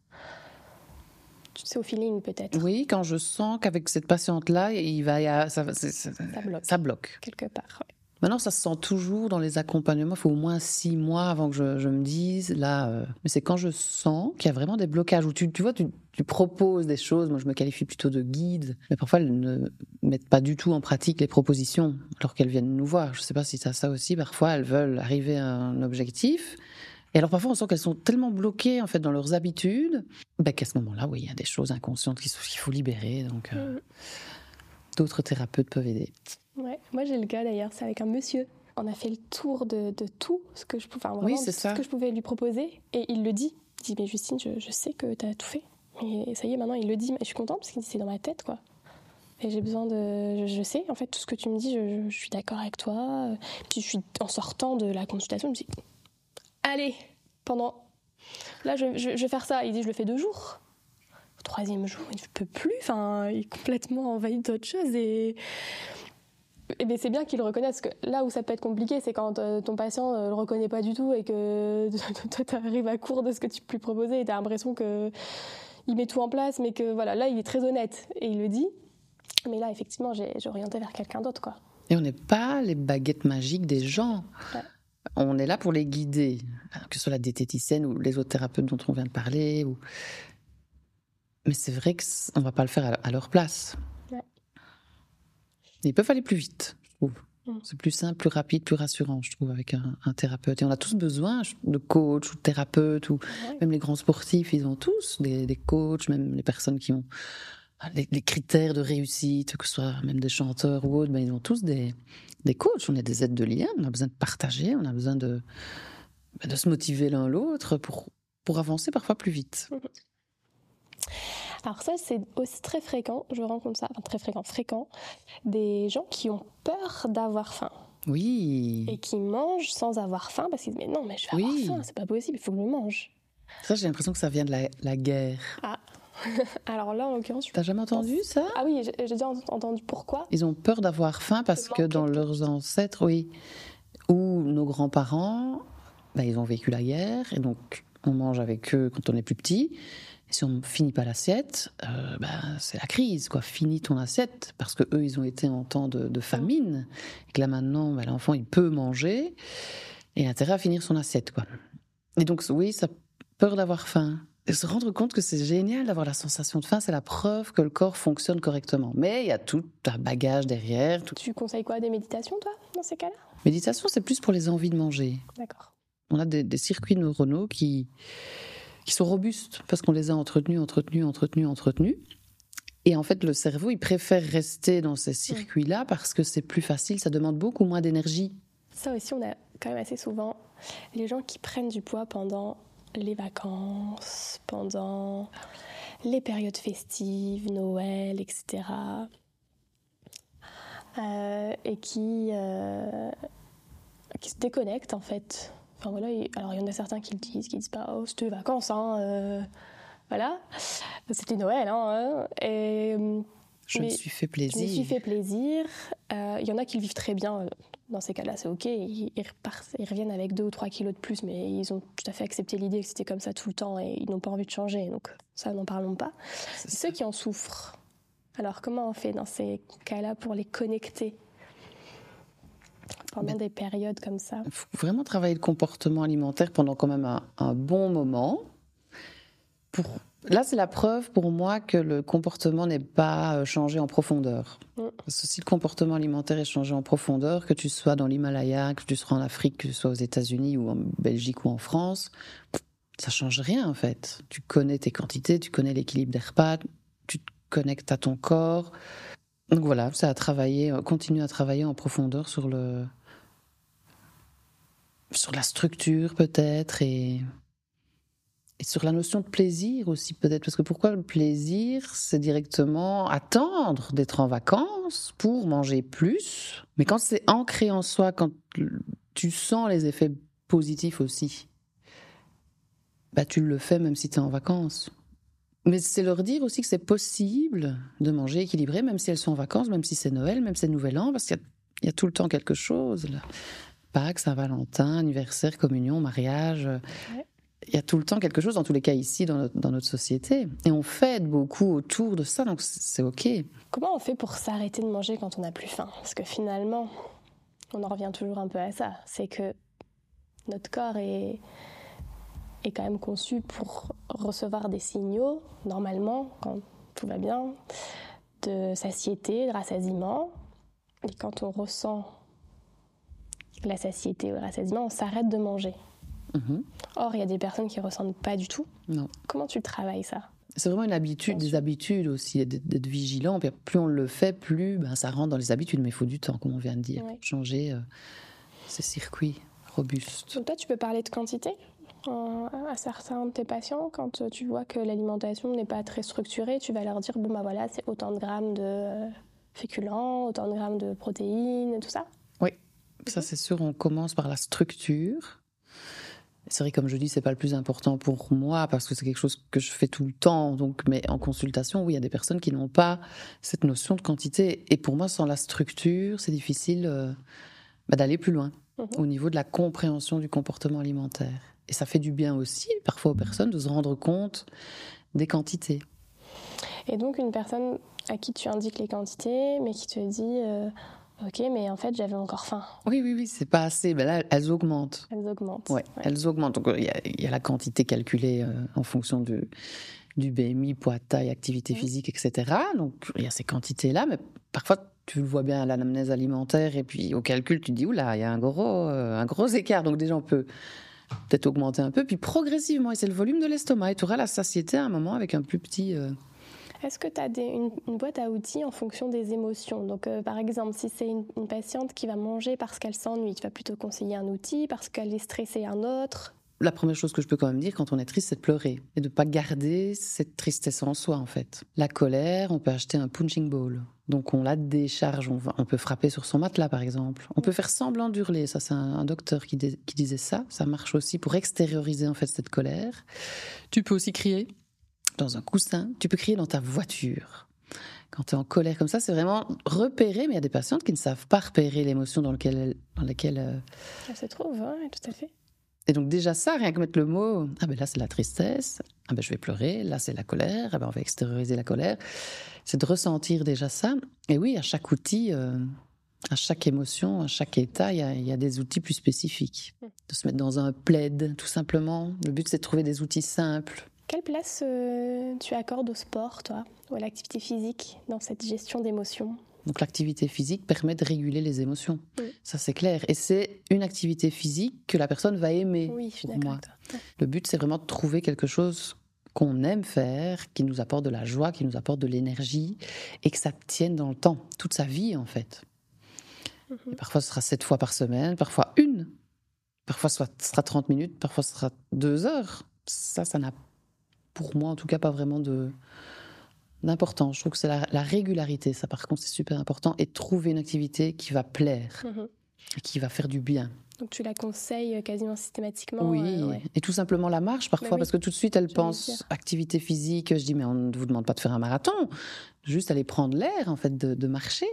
C'est au feeling peut-être. Oui, quand je sens qu'avec cette patiente-là, il va y a- Ça bloque. ça bloque. Quelque part. ouais. Maintenant, ça se sent toujours dans les accompagnements. Il faut au moins six mois avant que je, je me dise, là, euh, mais c'est quand je sens qu'il y a vraiment des blocages, où tu, tu vois, tu, tu proposes des choses. Moi, je me qualifie plutôt de guide, mais parfois, elles ne mettent pas du tout en pratique les propositions, alors qu'elles viennent nous voir. Je ne sais pas si tu as ça aussi. Parfois, elles veulent arriver à un objectif. Et alors, parfois, on sent qu'elles sont tellement bloquées, en fait, dans leurs habitudes, ben, qu'à ce moment-là, oui, il y a des choses inconscientes qu'il faut, libérer. Donc, euh, Mhm. d'autres thérapeutes peuvent aider. Ouais, moi j'ai le cas d'ailleurs, c'est avec un monsieur. On a fait le tour de, de tout ce que je pouvais, enfin, vraiment c'est tout ça. ce que je pouvais lui proposer, et il le dit. Il dit mais Justine, je, je sais que tu as tout fait, mais ça y est maintenant il le dit. Mais je suis contente parce qu'il dit c'est dans ma tête quoi. Et j'ai besoin de, je, je sais en fait tout ce que tu me dis, je, suis d'accord avec toi. Puis je suis en sortant de la consultation, je me dis allez pendant, là je, je- je vais faire ça. Il dit je le fais deux jours. Troisième jour, il ne peut plus. Enfin, il est complètement envahi d'autres choses et eh bien, c'est bien qu'il le reconnaisse. Que là où ça peut être compliqué, c'est quand euh, ton patient ne le reconnaît pas du tout et que toi, tu arrives à court de ce que tu peux lui proposer et tu as l'impression que il met tout en place, mais que voilà, là, il est très honnête et il le dit. Mais là, effectivement, j'ai orienté vers quelqu'un d'autre. quoi. Et on n'est pas les baguettes magiques des gens. Ouais. On est là pour les guider, que ce soit la diététicienne ou les autres thérapeutes dont on vient de parler. Ou... Mais c'est vrai qu'on ne va pas le faire à leur place. Ils peuvent aller plus vite, je trouve. Mm. C'est plus simple, plus rapide, plus rassurant, je trouve, avec un, un thérapeute. Et on a tous besoin de coach ou de thérapeute, ou Ouais. même les grands sportifs, ils ont tous des, des coachs, même les personnes qui ont les, les critères de réussite, que ce soit même des chanteurs ou autres, ben, ils ont tous des, des coachs. On est des aides de lien, on a besoin de partager, on a besoin de, ben, de se motiver l'un l'autre pour, pour avancer parfois plus vite. Alors ça, c'est aussi très fréquent, je rencontre ça, enfin très fréquent, fréquent, des gens qui ont peur d'avoir faim Oui, et qui mangent sans avoir faim parce qu'ils disent mais non, mais je vais Oui. avoir faim, c'est pas possible, il faut que je mange. ça j'ai l'impression que ça vient de la, la guerre. Alors là, en l'occurrence. T'as jamais entendu ça? Ah oui, j'ai déjà entendu pourquoi. Ils ont peur d'avoir faim parce que dans leurs ancêtres, oui, ou nos grands-parents, ben, ils ont vécu la guerre et donc on mange avec eux quand on est plus petit. Et si on finit pas l'assiette, euh, ben, c'est la crise, quoi. Finis ton assiette parce que eux, ils ont été en temps de, de famine et que là maintenant, ben, l'enfant il peut manger et a intérêt à finir son assiette, quoi. Et donc oui, ça peur d'avoir faim. Et se rendre compte que c'est génial d'avoir la sensation de faim, c'est la preuve que le corps fonctionne correctement. Mais il y a tout un bagage derrière. Tout... Tu conseilles quoi Des méditations, toi, dans ces cas-là? Méditation, c'est plus pour les envies de manger. D'accord. On a des, des circuits neuronaux qui, qui sont robustes parce qu'on les a entretenus, entretenus, entretenus, entretenus. Et en fait, le cerveau, il préfère rester dans ces circuits-là parce que c'est plus facile, ça demande beaucoup moins d'énergie. Ça aussi, on a quand même assez souvent les gens qui prennent du poids pendant les vacances, pendant les périodes festives, Noël, etc. Euh, et qui, euh, qui se déconnectent en fait. Enfin voilà, alors il y en a certains qui le disent, qui disent pas oh c'était vacances, hein, euh, voilà, c'était Noël, hein, et je me suis fait plaisir. Je me suis fait plaisir. Il y en a qui le vivent très bien. Dans ces cas-là, c'est ok. Ils, ils, reviennent avec deux ou trois kilos de plus, mais ils ont tout à fait accepté l'idée que c'était comme ça tout le temps et ils n'ont pas envie de changer. Donc ça, n'en parlons pas. Ceux qui en souffrent. Alors comment on fait dans ces cas-là pour les connecter? Pendant ben, des périodes comme ça Il faut vraiment travailler le comportement alimentaire pendant quand même un, bon moment. Pour... Là, c'est la preuve pour moi que le comportement n'est pas euh, changé en profondeur. Mm. Parce que si le comportement alimentaire est changé en profondeur, que tu sois dans l'Himalaya, que tu sois en Afrique, que tu sois aux États-Unis ou en Belgique ou en France, ça change rien en fait. Tu connais tes quantités, tu connais l'équilibre des repas, tu connecte à ton corps. Donc voilà, ça a travaillé, euh, continue à travailler en profondeur sur le sur la structure peut-être et, et sur la notion de plaisir aussi peut-être parce que pourquoi le plaisir c'est directement attendre d'être en vacances pour manger plus mais quand c'est ancré en soi quand tu sens les effets positifs aussi bah tu le fais même si tu es en vacances mais c'est leur dire aussi que c'est possible de manger équilibré, même si elles sont en vacances, même si c'est Noël, même si c'est Nouvel An, parce qu'il y, a tout le temps quelque chose. Là. Pâques, Saint-Valentin, anniversaire, communion, mariage. Il y a tout le temps quelque chose, dans tous les cas ici, dans notre, dans notre société. Et on fête beaucoup autour de ça, donc c'est OK. Comment on fait pour s'arrêter de manger quand on n'a plus faim? Parce que finalement, on en revient toujours un peu à ça. C'est que notre corps est est quand même conçu pour recevoir des signaux, normalement, quand tout va bien, de satiété, de rassasiement. Et quand on ressent la satiété ou le rassasiement, on s'arrête de manger. Mhm. Or, il y a des personnes qui ne ressentent pas du tout. Non. Comment tu travailles ça? C'est vraiment une habitude, des habitudes aussi, d'être vigilant. plus on le fait, plus ben, ça rentre dans les habitudes, mais il faut du temps, comme on vient de dire, changer euh, ces circuits robustes. Donc toi, tu peux parler de quantité à certains de tes patients, quand tu vois que l'alimentation n'est pas très structurée, tu vas leur dire bon bah voilà, c'est autant de grammes de euh, féculents, autant de grammes de protéines, tout ça? Ça c'est sûr, on commence par la structure. C'est vrai, comme je dis, c'est pas le plus important pour moi parce que c'est quelque chose que je fais tout le temps. Donc, mais en consultation, oui, il y a des personnes qui n'ont pas cette notion de quantité. Et pour moi, sans la structure, c'est difficile euh, bah, d'aller plus loin mhm. au niveau de la compréhension du comportement alimentaire. Et ça fait du bien aussi, parfois aux personnes, de se rendre compte des quantités. Et donc, une personne à qui tu indiques les quantités, mais qui te dit euh, Ok, mais en fait, j'avais encore faim. Oui, oui, oui, c'est pas assez. Ben là, elles augmentent. Elles augmentent. Ouais, elles augmentent. Donc, il y, a la quantité calculée euh, en fonction de, du BMI, poids, taille, activité physique, etc. Donc, il y a ces quantités-là, mais parfois, tu le vois bien à l'anamnèse alimentaire, et puis au calcul, tu te dis Oula, il y a un gros, euh, un gros écart. Donc, déjà, on peut peut-être augmenter un peu, puis progressivement, et c'est le volume de l'estomac, et tu auras la satiété à un moment avec un plus petit... Euh, Est-ce que tu as une, boîte à outils en fonction des émotions? Donc, euh, par exemple, si c'est une, patiente qui va manger parce qu'elle s'ennuie, tu vas plutôt conseiller un outil, parce qu'elle est stressée, un autre? La première chose que je peux quand même dire quand on est triste, c'est de pleurer et de ne pas garder cette tristesse en soi, en fait. La colère, on peut acheter un punching ball. Donc on la décharge, on, peut frapper sur son matelas par exemple. On peut faire semblant d'hurler, ça c'est un, docteur qui, disait ça. Ça marche aussi pour extérioriser en fait cette colère. Tu peux aussi crier dans un coussin, tu peux crier dans ta voiture. Quand tu es en colère comme ça, c'est vraiment repérer, mais il y a des patientes qui ne savent pas repérer l'émotion dans, laquelle, dans laquelle... Euh, Elle se trouve, oui, tout à fait. Et donc déjà ça, rien que mettre le mot, ah ben là c'est la tristesse, ah ben je vais pleurer, là c'est la colère, ah ben on va extérioriser la colère, c'est de ressentir déjà ça. Et oui, à chaque outil, euh, à chaque émotion, à chaque état, il y, a, des outils plus spécifiques. De se mettre dans un plaid, tout simplement. Le but c'est de trouver des outils simples. Quelle place euh, tu accordes au sport, toi, ou à l'activité physique dans cette gestion d'émotions? Donc l'activité physique permet de réguler les émotions. Ça c'est clair. Et c'est une activité physique que la personne va aimer. Oui, je suis d'accord. Le but c'est vraiment de trouver quelque chose qu'on aime faire, qui nous apporte de la joie, qui nous apporte de l'énergie, et que ça tienne dans le temps, toute sa vie en fait. Mhm. parfois ce sera sept fois par semaine, parfois une, parfois ce sera 30 minutes, parfois ce sera deux heures. Ça, ça n'a pour moi en tout cas, pas vraiment de d'importance. Je trouve que c'est la, régularité, ça par contre c'est super important, et trouver une activité qui va plaire mhm. et qui va faire du bien. Donc tu la conseilles quasiment systématiquement Oui, euh, et tout simplement la marche parfois, bah parce que tout de suite elle pense activité physique. Je dis, mais on ne vous demande pas de faire un marathon, juste aller prendre l'air en fait, de marcher.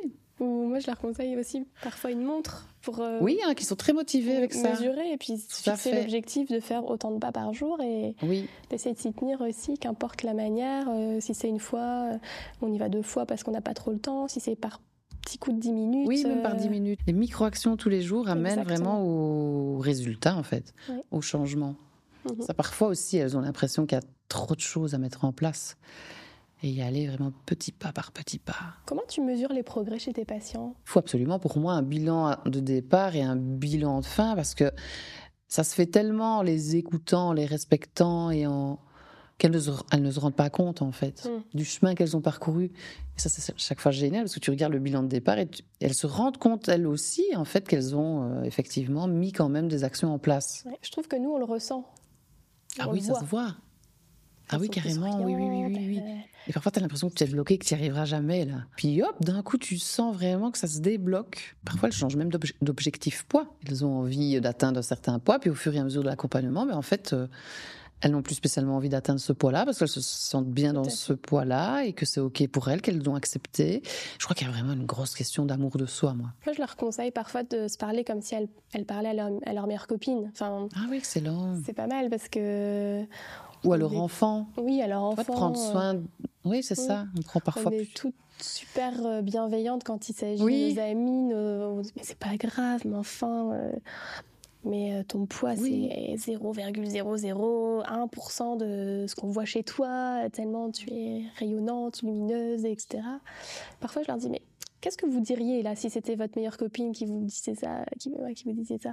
Ou moi, je leur conseille aussi parfois une montre pour. Euh, oui, hein, qui sont très motivés avec ça. Mesurer et puis fixer l'objectif de faire autant de pas par jour et oui. d'essayer de s'y tenir aussi, qu'importe la manière. Euh, si c'est une fois, euh, on y va deux fois parce qu'on n'a pas trop le temps. Si c'est par petits coups de 10 minutes. Oui, même par 10 minutes. Les micro-actions tous les jours amènent vraiment au résultat, en fait, au changement. Mhm. Ça, parfois aussi, elles ont l'impression qu'il y a trop de choses à mettre en place et y aller vraiment petit pas par petit pas. Comment tu mesures les progrès chez tes patients? Il faut absolument pour moi un bilan de départ et un bilan de fin parce que ça se fait tellement en les écoutant, les respectant et en qu'elles ne, ne se rendent pas compte en fait hmm. du chemin qu'elles ont parcouru. Et ça c'est chaque fois génial parce que tu regardes le bilan de départ et, elles se rendent compte elles aussi en fait qu'elles ont euh, effectivement mis quand même des actions en place. je trouve que nous on le ressent. Ah oui, ça se voit. Ah oui, carrément, oui, oui, oui, oui. Et parfois, tu as l'impression que tu es bloqué, que tu n'y arriveras jamais, là. Puis hop, d'un coup, tu sens vraiment que ça se débloque. Parfois, elles changent même d'objectif poids. Elles ont envie d'atteindre un certain poids, puis au fur et à mesure de l'accompagnement, mais en fait, euh, elles n'ont plus spécialement envie d'atteindre ce poids-là parce qu'elles se sentent bien dans ce poids-là et que c'est OK pour elles, qu'elles l'ont accepté. Je crois qu'il y a vraiment une grosse question d'amour de soi, moi. Moi, je leur conseille parfois de se parler comme si elles, parlaient à leur, à leur meilleure copine. Enfin, ah oui, excellent. C'est pas mal parce que ou à leur enfant. Oui, à leur enfant. prendre euh, soin. Oui, c'est ça. On prend parfois. On est toutes super euh, bienveillantes quand il s'agit de nos amis. Mais c'est pas grave, mais enfin. Euh, mais ton poids, c'est 0,001% de ce qu'on voit chez toi, tellement tu es rayonnante, lumineuse, etc. Parfois, je leur dis, mais Qu'est-ce que vous diriez là si c'était votre meilleure copine qui vous disait ça, qui, vous disait ça?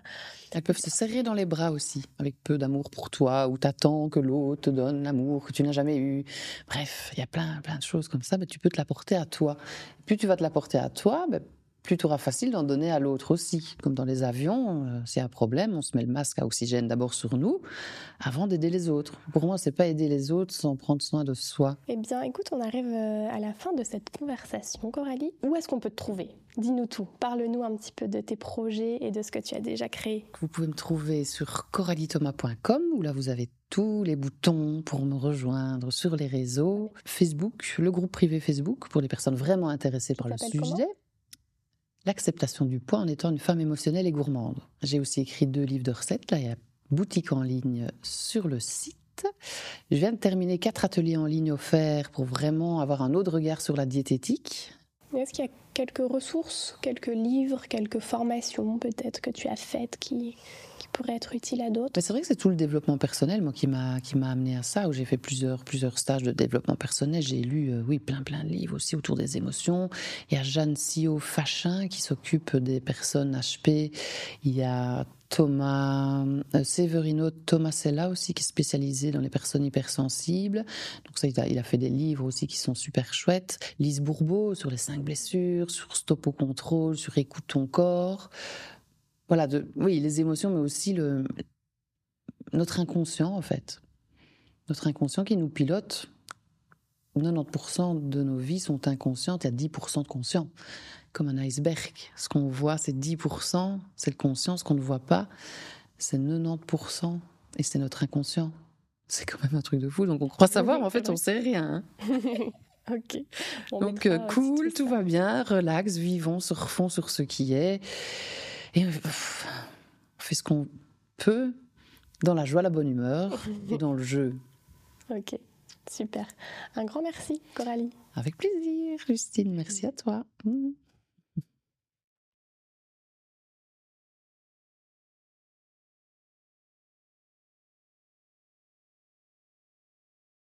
Elles peuvent se serrer dans les bras aussi, avec peu d'amour pour toi, ou t'attends que l'autre te donne l'amour que tu n'as jamais eu. Bref, il y a plein, plein de choses comme ça. Mais tu peux te l'apporter à toi. Plus tu vas te l'apporter à toi, ben, auras facile d'en donner à l'autre aussi. Comme dans les avions, euh, c'est un problème, on se met le masque à oxygène d'abord sur nous avant d'aider les autres. Pour moi, c'est pas aider les autres sans prendre soin de soi. Eh bien, écoute, on arrive euh, à la fin de cette conversation, Coralie. Où est-ce qu'on peut te trouver? Dis-nous tout. Parle-nous un petit peu de tes projets et de ce que tu as déjà créé. Vous pouvez me trouver sur coraliethomas.com où là vous avez tous les boutons pour me rejoindre sur les réseaux. Facebook, le groupe privé Facebook pour les personnes vraiment intéressées par le sujet l'acceptation du poids en étant une femme émotionnelle et gourmande. J'ai aussi écrit deux livres de recettes. Là, il y a boutique en ligne sur le site. Je viens de terminer quatre ateliers en ligne offerts pour vraiment avoir un autre regard sur la diététique. Est-ce qu'il y a quelques ressources, quelques livres, quelques formations peut-être que tu as faites qui, pourrait être utile à d'autres C'est vrai que c'est tout le développement personnel moi qui m'a qui m'a amené à ça où j'ai fait plusieurs plusieurs stages de développement personnel. J'ai lu euh, oui plein plein de livres aussi autour des émotions. Il y a Jeanne Sio Fachin qui s'occupe des personnes HP. Il y a Thomas euh, Severino Tomasella aussi qui est spécialisé dans les personnes hypersensibles. Donc ça il a, il a, fait des livres aussi qui sont super chouettes. Lise Bourbeau sur les cinq blessures, sur stop au contrôle, sur écoute ton corps voilà, de, oui, les émotions, mais aussi le, notre inconscient, en fait. Notre inconscient qui nous pilote. 90% de nos vies sont inconscientes, il y a 10% de conscient, comme un iceberg. Ce qu'on voit, c'est 10%, c'est le conscient, ce qu'on ne voit pas, c'est 90%, et c'est notre inconscient. C'est quand même un truc de fou, donc on croit savoir, mais en fait, on sait rien. Ok. donc, euh, cool, tout va bien, relax, vivons, surfons sur ce qui est. Et on fait ce qu'on peut dans la joie, la bonne humeur et dans le jeu. Ok, super. Un grand merci, Coralie. Avec plaisir, Justine. Merci à toi.